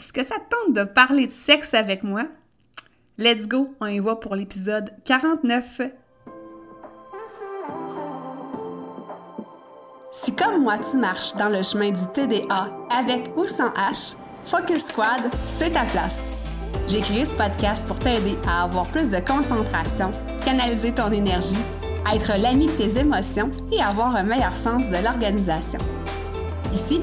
Est-ce que ça te tente de parler de sexe avec moi? Let's go, on y va pour l'épisode 49. Si comme moi tu marches dans le chemin du TDA avec ou sans H, Focus Squad, c'est ta place. J'ai créé ce podcast pour t'aider à avoir plus de concentration, canaliser ton énergie, être l'ami de tes émotions et avoir un meilleur sens de l'organisation. Ici,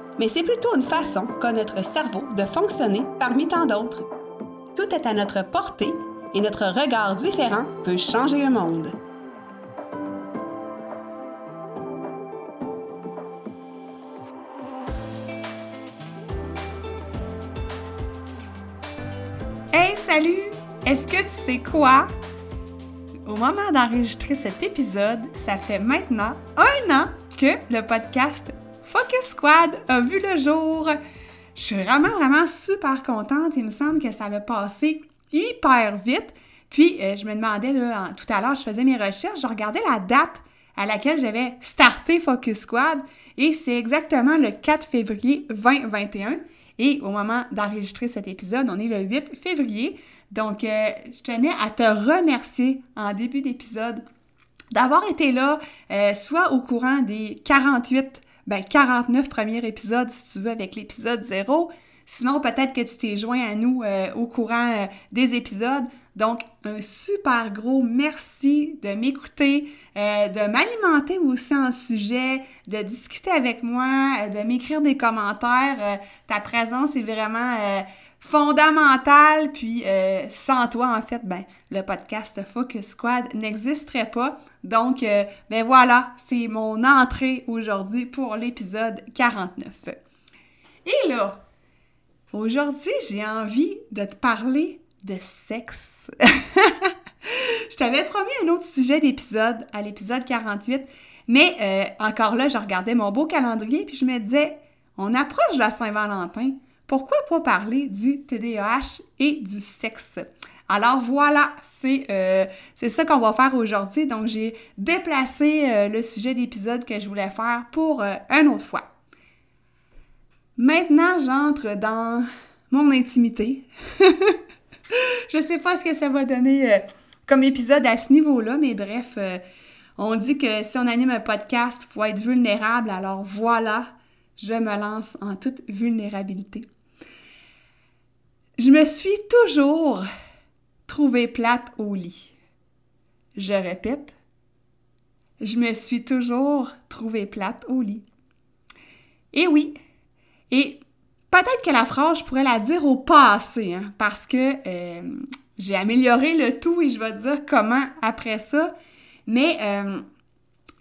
mais c'est plutôt une façon qu'a notre cerveau de fonctionner parmi tant d'autres. Tout est à notre portée et notre regard différent peut changer le monde. Hey, salut! Est-ce que tu sais quoi? Au moment d'enregistrer cet épisode, ça fait maintenant un an que le podcast Focus Squad a vu le jour. Je suis vraiment, vraiment super contente. Il me semble que ça a passé hyper vite. Puis, euh, je me demandais, tout à l'heure, je faisais mes recherches, je regardais la date à laquelle j'avais starté Focus Squad et c'est exactement le 4 février 2021. Et au moment d'enregistrer cet épisode, on est le 8 février. Donc, euh, je tenais à te remercier en début d'épisode d'avoir été là, euh, soit au courant des 48 ben, 49 premiers épisodes si tu veux avec l'épisode 0. Sinon, peut-être que tu t'es joint à nous euh, au courant euh, des épisodes. Donc, un super gros merci de m'écouter, euh, de m'alimenter aussi en sujet, de discuter avec moi, de m'écrire des commentaires. ta présence est vraiment fondamentale. Puis, sans toi, en fait, ben, le podcast Focus Squad n'existerait pas. Donc, euh, ben voilà, c'est mon entrée aujourd'hui pour l'épisode 49. Et là, aujourd'hui, j'ai envie de te parler de sexe. je t'avais promis un autre sujet d'épisode à l'épisode 48, mais euh, encore là, je regardais mon beau calendrier puis je me disais, on approche de la Saint-Valentin. Pourquoi pas parler du TDAH et du sexe? Alors voilà, euh, c'est ça qu'on va faire aujourd'hui. Donc j'ai déplacé euh, le sujet d'épisode que je voulais faire pour euh, une autre fois. Maintenant, j'entre dans mon intimité. je sais pas ce que ça va donner comme épisode à ce niveau-là, mais bref, on dit que si on anime un podcast, il faut être vulnérable. Alors voilà, je me lance en toute vulnérabilité. Je me suis toujours trouver plate au lit. Je répète, je me suis toujours trouvée plate au lit. Et oui, et peut-être que la phrase, je pourrais la dire au passé, hein, parce que euh, j'ai amélioré le tout et je vais dire comment après ça. Mais euh,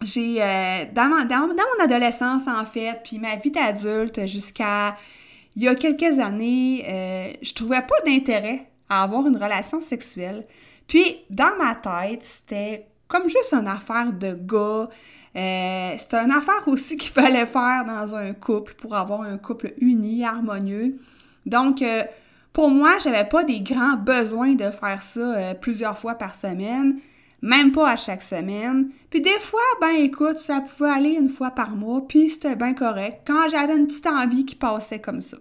j'ai, euh, dans, mon adolescence en fait, puis ma vie d'adulte jusqu'à il y a quelques années, je trouvais pas d'intérêt à avoir une relation sexuelle. Puis, dans ma tête, c'était comme juste une affaire de gars. Euh, c'était une affaire aussi qu'il fallait faire dans un couple pour avoir un couple uni, harmonieux. Donc, euh, pour moi, j'avais pas des grands besoins de faire ça euh, plusieurs fois par semaine, même pas à chaque semaine. Puis des fois, ben écoute, ça pouvait aller une fois par mois, puis c'était bien correct quand j'avais une petite envie qui passait comme ça.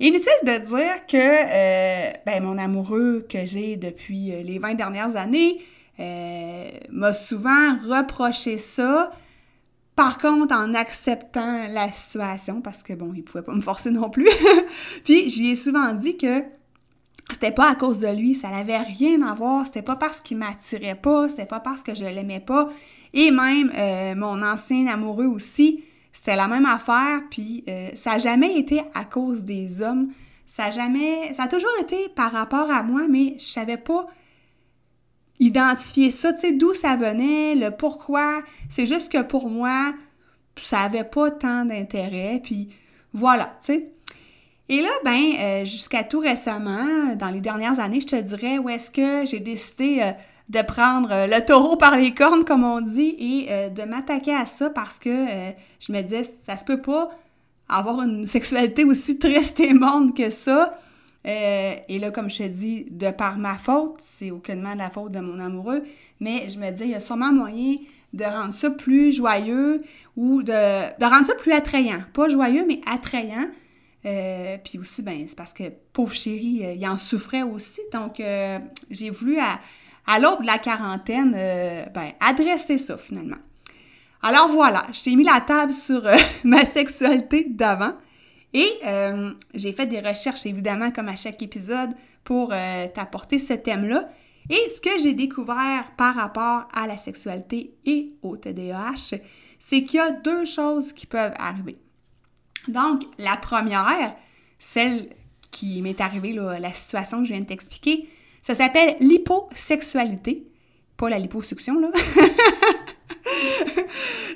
Inutile de dire que euh, ben, mon amoureux que j'ai depuis euh, les 20 dernières années euh, m'a souvent reproché ça. Par contre, en acceptant la situation, parce que bon, il pouvait pas me forcer non plus. Puis, lui ai souvent dit que c'était pas à cause de lui, ça n'avait rien à voir, c'était pas parce qu'il m'attirait pas, c'était pas parce que je l'aimais pas. Et même mon ancien amoureux aussi, c'était la même affaire, puis euh, ça n'a jamais été à cause des hommes. Ça a jamais. Ça a toujours été par rapport à moi, mais je savais pas identifier ça, tu sais, d'où ça venait, le pourquoi. C'est juste que pour moi, ça avait pas tant d'intérêt, puis voilà, tu sais. Et là, ben, euh, jusqu'à tout récemment, dans les dernières années, je te dirais, où est-ce que j'ai décidé euh, de prendre euh, le taureau par les cornes, comme on dit, et de m'attaquer à ça parce que je me disais, ça se peut pas avoir une sexualité aussi triste et morne que ça. et là, comme je te dis, de par ma faute, c'est aucunement la faute de mon amoureux, mais je me dis, il y a sûrement moyen de rendre ça plus joyeux ou de, de rendre ça plus attrayant. Pas joyeux, mais attrayant. Euh, puis aussi, ben, c'est parce que pauvre chéri, euh, il en souffrait aussi. Donc, euh, j'ai voulu, à, à l'aube de la quarantaine, ben, adresser ça finalement. Alors voilà, je t'ai mis la table sur ma sexualité d'avant. Et j'ai fait des recherches, évidemment, comme à chaque épisode, pour t'apporter ce thème-là. Et ce que j'ai découvert par rapport à la sexualité et au TDAH, c'est qu'il y a deux choses qui peuvent arriver. Donc, la première, celle qui m'est arrivée, la situation que je viens de t'expliquer, ça s'appelle l'hyposexualité. Pas la liposuction, là.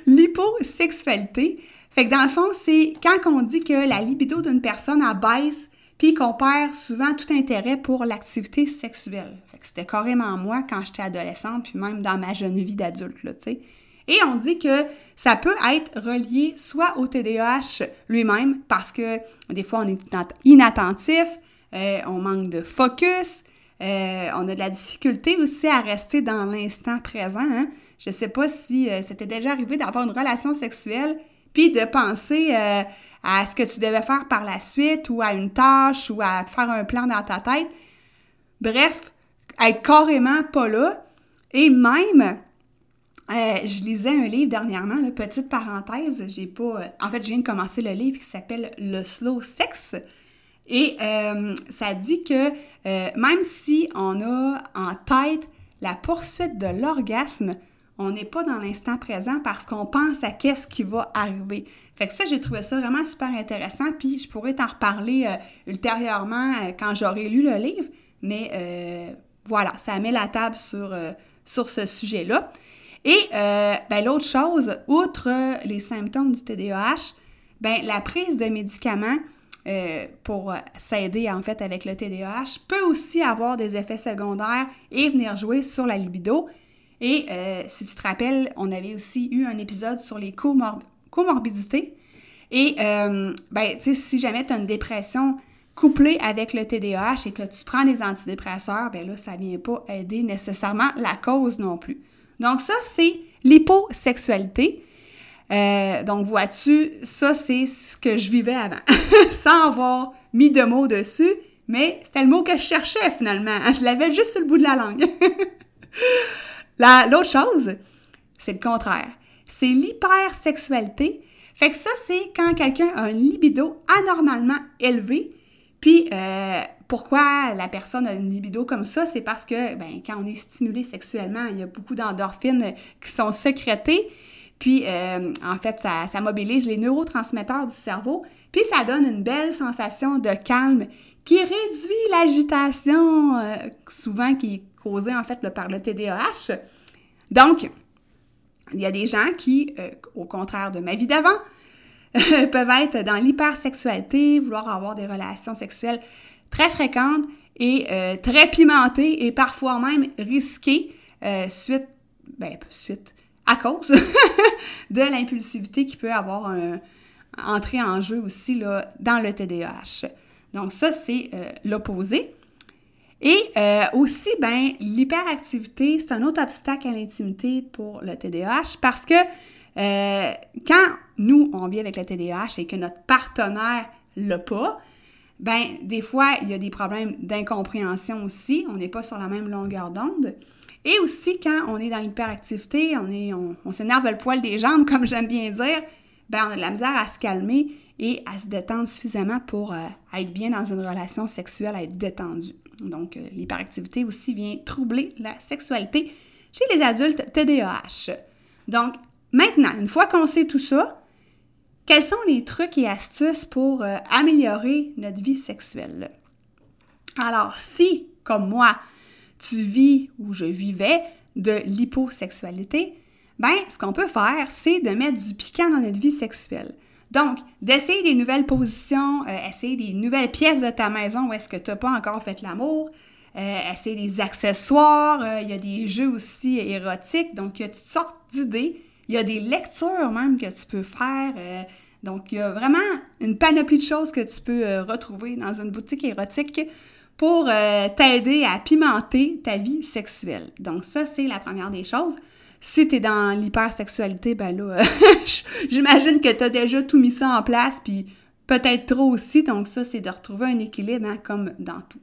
l'hyposexualité. Fait que dans le fond, c'est quand on dit que la libido d'une personne abaisse puis qu'on perd souvent tout intérêt pour l'activité sexuelle. Fait que c'était carrément moi quand j'étais adolescente, puis même dans ma jeune vie d'adulte, là, tu sais. Et on dit que ça peut être relié soit au TDAH lui-même, parce que des fois on est inattentif, euh, on manque de focus, euh, on a de la difficulté aussi à rester dans l'instant présent. Hein? Je sais pas si euh, c'était déjà arrivé d'avoir une relation sexuelle, puis de penser à ce que tu devais faire par la suite, ou à une tâche, ou à te faire un plan dans ta tête. Bref, être carrément pas là. Et même, euh, je lisais un livre dernièrement, petite parenthèse, j'ai pas... Euh, en fait, je viens de commencer le livre qui s'appelle Le Slow Sex. Et euh, ça dit que même si on a en tête la poursuite de l'orgasme, on n'est pas dans l'instant présent parce qu'on pense à qu'est-ce qui va arriver. Fait que ça, j'ai trouvé ça vraiment super intéressant, puis je pourrais t'en reparler ultérieurement quand j'aurai lu le livre, mais voilà, ça met la table sur, sur ce sujet-là. Et euh, ben, l'autre chose, outre les symptômes du TDAH, ben, la prise de médicaments euh, pour s'aider en fait avec le TDAH peut aussi avoir des effets secondaires et venir jouer sur la libido. Et euh, si tu te rappelles, on avait aussi eu un épisode sur les comorbidités. Et ben, si jamais tu as une dépression couplée avec le TDAH et que tu prends des antidépresseurs, ben là, ça ne vient pas aider nécessairement la cause non plus. Donc ça, c'est l'hyposexualité. Euh, donc vois-tu, ça c'est ce que je vivais avant, sans avoir mis de mots dessus, mais c'était le mot que je cherchais finalement. Je l'avais juste sur le bout de la langue. L'autre chose, c'est le contraire. C'est l'hypersexualité. Fait que ça, c'est quand quelqu'un a un libido anormalement élevé, puis euh, pourquoi la personne a une libido comme ça? C'est parce que ben, quand on est stimulé sexuellement, il y a beaucoup d'endorphines qui sont sécrétées. Puis, euh, en fait, ça, mobilise les neurotransmetteurs du cerveau. Puis, ça donne une belle sensation de calme qui réduit l'agitation, euh, souvent qui est causée, en fait, par le TDAH. Donc, il y a des gens qui, euh, au contraire de ma vie d'avant, peuvent être dans l'hypersexualité, vouloir avoir des relations sexuelles très fréquente et euh, très pimentée et parfois même risquée euh, suite, ben, suite, à cause de l'impulsivité qui peut avoir un, entrer en jeu aussi là, dans le TDAH. Donc ça, c'est euh, l'opposé. Et aussi, ben, l'hyperactivité, c'est un autre obstacle à l'intimité pour le TDAH parce que quand nous, on vit avec le TDAH et que notre partenaire l'a pas, ben des fois, il y a des problèmes d'incompréhension aussi. On n'est pas sur la même longueur d'onde. Et aussi, quand on est dans l'hyperactivité, on, s'énerve le poil des jambes, comme j'aime bien dire, ben on a de la misère à se calmer et à se détendre suffisamment pour euh, être bien dans une relation sexuelle, à être détendu. Donc, euh, l'hyperactivité aussi vient troubler la sexualité chez les adultes TDAH. Donc, maintenant, une fois qu'on sait tout ça, quels sont les trucs et astuces pour euh, améliorer notre vie sexuelle? Alors, si, comme moi, tu vis ou je vivais de l'hyposexualité, ben, ce qu'on peut faire, c'est de mettre du piquant dans notre vie sexuelle. Donc, d'essayer des nouvelles positions, euh, essayer des nouvelles pièces de ta maison où est-ce que tu n'as pas encore fait l'amour, euh, essayer des accessoires, il y a des jeux aussi érotiques, donc il y a toutes sortes d'idées. Il y a des lectures même que tu peux faire. donc, il y a vraiment une panoplie de choses que tu peux retrouver dans une boutique érotique pour t'aider à pimenter ta vie sexuelle. Donc, ça, c'est la première des choses. Si tu es dans l'hypersexualité, ben là, j'imagine que tu as déjà tout mis ça en place, puis peut-être trop aussi. Donc ça, c'est de retrouver un équilibre, hein, comme dans tout.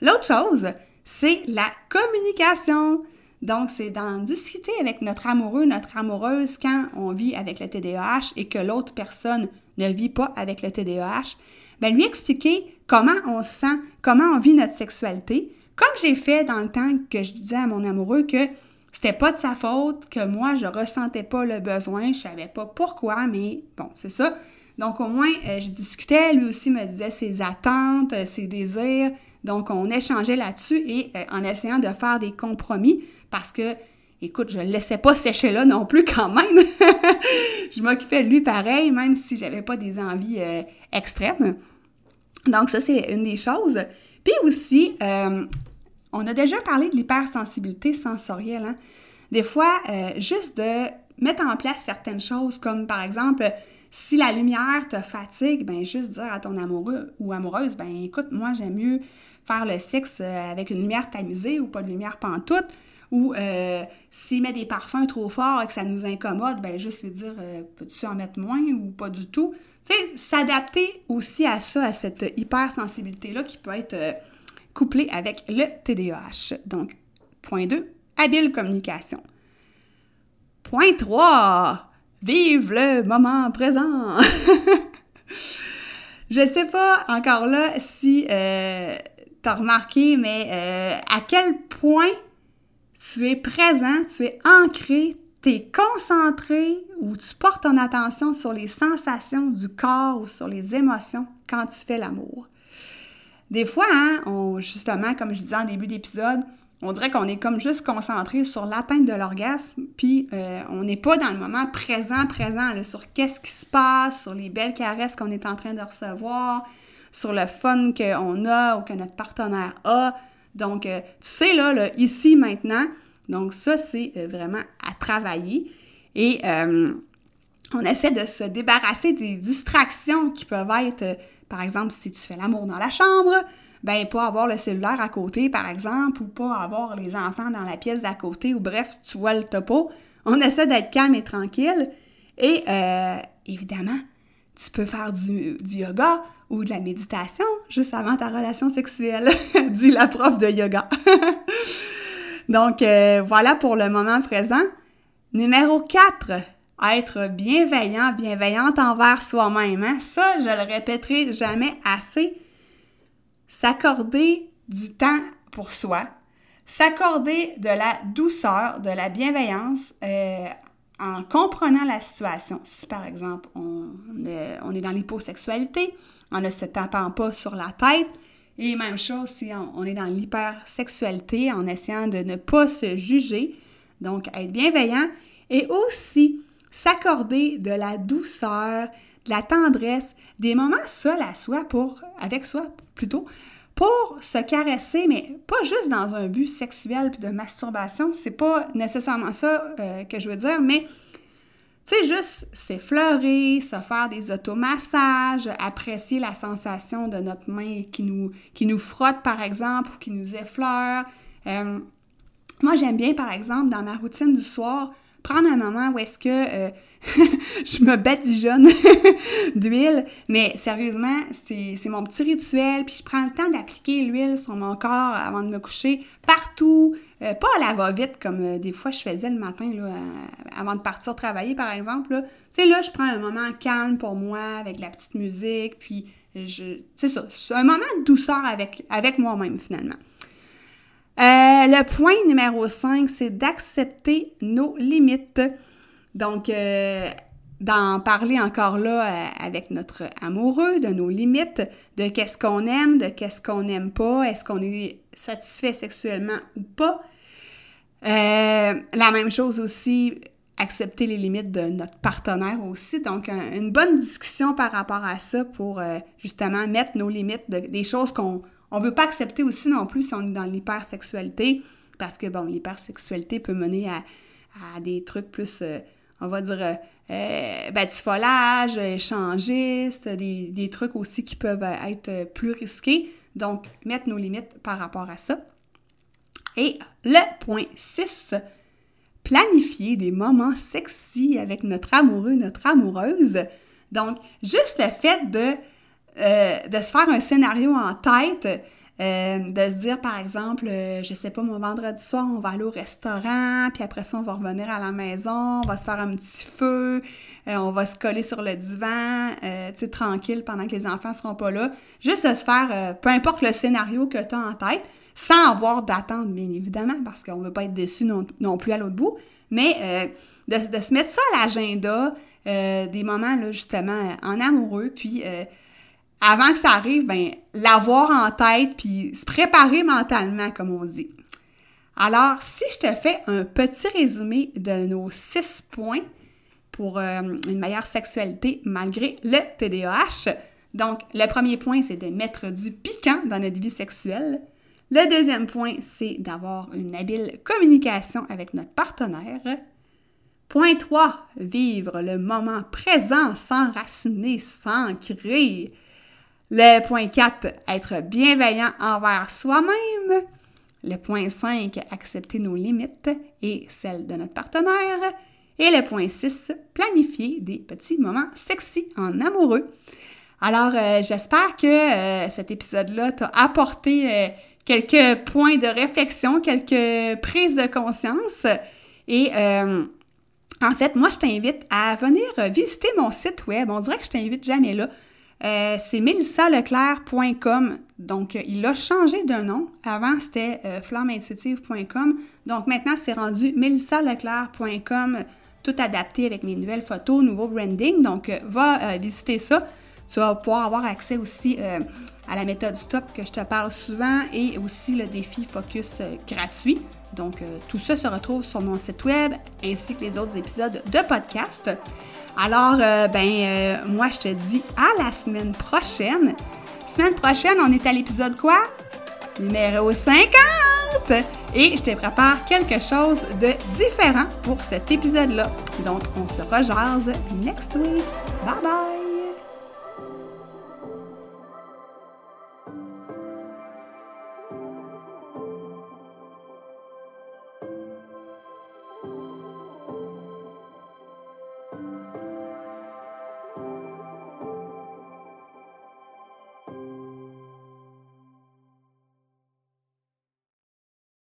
L'autre chose, c'est la communication. Donc, c'est d'en discuter avec notre amoureux, notre amoureuse quand on vit avec le TDAH et que l'autre personne ne vit pas avec le TDAH. Bien, lui expliquer comment on se sent, comment on vit notre sexualité, comme j'ai fait dans le temps que je disais à mon amoureux que c'était pas de sa faute que moi, je ressentais pas le besoin, je savais pas pourquoi, mais bon, c'est ça. Donc, au moins, euh, je discutais, lui aussi me disait ses attentes, euh, ses désirs. Donc, on échangeait là-dessus et euh, en essayant de faire des compromis parce que, écoute, je le laissais pas sécher là non plus quand même. je m'occupais de lui pareil, même si j'avais pas des envies extrêmes. Donc, ça, c'est une des choses. Puis aussi, on a déjà parlé de l'hypersensibilité sensorielle. Hein. Des fois, euh, juste de mettre en place certaines choses, comme par exemple, si la lumière te fatigue, ben juste dire à ton amoureux ou amoureuse, ben écoute, moi j'aime mieux faire le sexe euh, avec une lumière tamisée ou pas de lumière pantoute. Ou euh, s'il met des parfums trop forts et que ça nous incommode, ben juste lui dire peux-tu en mettre moins ou pas du tout? Tu sais, s'adapter aussi à ça, à cette hypersensibilité-là qui peut être couplé avec le TDAH. Donc, point 2, habile communication. Point 3, vive le moment présent. Je sais pas encore là si euh, tu as remarqué, mais euh, à quel point tu es présent, tu es ancré, tu es concentré ou tu portes ton attention sur les sensations du corps ou sur les émotions quand tu fais l'amour. Des fois, hein, on, justement, comme je disais en début d'épisode, on dirait qu'on est comme juste concentré sur l'atteinte de l'orgasme, puis euh, on n'est pas dans le moment présent, présent, sur qu'est-ce qui se passe, sur les belles caresses qu'on est en train de recevoir, sur le fun qu'on a ou que notre partenaire a. Donc, euh, tu sais, là, ici, maintenant, donc ça, c'est euh, vraiment à travailler. Et on essaie de se débarrasser des distractions qui peuvent être par exemple, si tu fais l'amour dans la chambre, ben pas avoir le cellulaire à côté, par exemple, ou pas avoir les enfants dans la pièce d'à côté, ou bref, tu vois le topo. On essaie d'être calme et tranquille. Et euh, évidemment, tu peux faire du, yoga ou de la méditation juste avant ta relation sexuelle, dit la prof de yoga. Donc, euh, voilà pour le moment présent. Numéro 4, être bienveillant, bienveillante envers soi-même. Hein? Ça, je le répéterai jamais assez. S'accorder du temps pour soi, s'accorder de la douceur, de la bienveillance euh, en comprenant la situation. Si par exemple on, on est dans l'hyposexualité, en ne se tapant pas sur la tête, et même chose si on, est dans l'hypersexualité, en essayant de ne pas se juger, donc être bienveillant, et aussi s'accorder de la douceur, de la tendresse, des moments seuls à soi avec soi plutôt, pour se caresser, mais pas juste dans un but sexuel puis de masturbation, c'est pas nécessairement ça euh, que je veux dire, mais tu sais, juste s'effleurer, se faire des automassages, apprécier la sensation de notre main qui nous, qui nous frotte, par exemple, ou qui nous effleure. Euh, moi, j'aime bien, par exemple, dans ma routine du soir, prendre un moment où est-ce que euh, je me badigeonne d'huile, mais sérieusement, c'est mon petit rituel, puis je prends le temps d'appliquer l'huile sur mon corps avant de me coucher, partout, euh, pas à la va-vite comme euh, des fois je faisais le matin, là, avant de partir travailler, par exemple. Tu sais, là, je prends un moment calme pour moi, avec la petite musique, puis je... C'est ça, c'est un moment de douceur avec, avec moi-même, finalement. Euh, le point numéro 5, c'est d'accepter nos limites. Donc, euh, d'en parler encore là euh, avec notre amoureux, de nos limites, de qu'est-ce qu'on aime, de qu'est-ce qu'on n'aime pas, est-ce qu'on est satisfait sexuellement ou pas. la même chose aussi, accepter les limites de notre partenaire aussi. Donc, une bonne discussion par rapport à ça pour justement mettre nos limites, des choses qu'on ne veut pas accepter aussi non plus si on est dans l'hypersexualité, parce que, bon, l'hypersexualité peut mener à, des trucs plus, euh, on va dire, euh, euh batifolage, échangiste, des, des, trucs aussi qui peuvent être plus risqués. Donc, mettre nos limites par rapport à ça. Et le point 6, planifier des moments sexy avec notre amoureux, notre amoureuse. Donc, juste le fait de, euh, de se faire un scénario en tête, euh, de se dire, par exemple, euh, je sais pas, mon vendredi soir, on va aller au restaurant, puis après ça, on va revenir à la maison, on va se faire un petit feu, on va se coller sur le divan, tu sais, tranquille pendant que les enfants seront pas là. Juste de se faire, peu importe le scénario que tu as en tête, sans avoir d'attente, bien évidemment, parce qu'on veut pas être déçu non, plus à l'autre bout, mais euh, de, se mettre ça à l'agenda, des moments, là, justement, en amoureux, puis avant que ça arrive, ben, l'avoir en tête, puis se préparer mentalement, comme on dit. Alors, si je te fais un petit résumé de nos six points pour une meilleure sexualité malgré le TDAH, donc, le premier point, c'est de mettre du piquant dans notre vie sexuelle. Le deuxième point, c'est d'avoir une habile communication avec notre partenaire. Point 3, vivre le moment présent, s'enraciner, s'ancrer. Le point 4, être bienveillant envers soi-même. Le point 5, accepter nos limites et celles de notre partenaire. Et le point 6, planifier des petits moments sexy en amoureux. Alors, euh, j'espère que euh, cet épisode-là t'a apporté euh, quelques points de réflexion, quelques prises de conscience. Et en fait, moi, je t'invite à venir visiter mon site web. On dirait que je t'invite jamais là. Euh, c'est melissaleclaire.com. Donc, il a changé de nom. Avant, c'était euh, flammeintuitive.com. Donc, maintenant, c'est rendu melissaleclaire.com, tout adapté avec mes nouvelles photos, nouveau branding. Donc, va visiter ça. Tu vas pouvoir avoir accès aussi à la méthode STOP que je te parle souvent et aussi le défi Focus euh, gratuit. Donc, euh, tout ça se retrouve sur mon site web ainsi que les autres épisodes de podcast. Alors, euh, ben, moi, je te dis à la semaine prochaine. Semaine prochaine, on est à l'épisode quoi? Numéro 50! Et je te prépare quelque chose de différent pour cet épisode-là. Donc, on se rejase next week. Bye bye!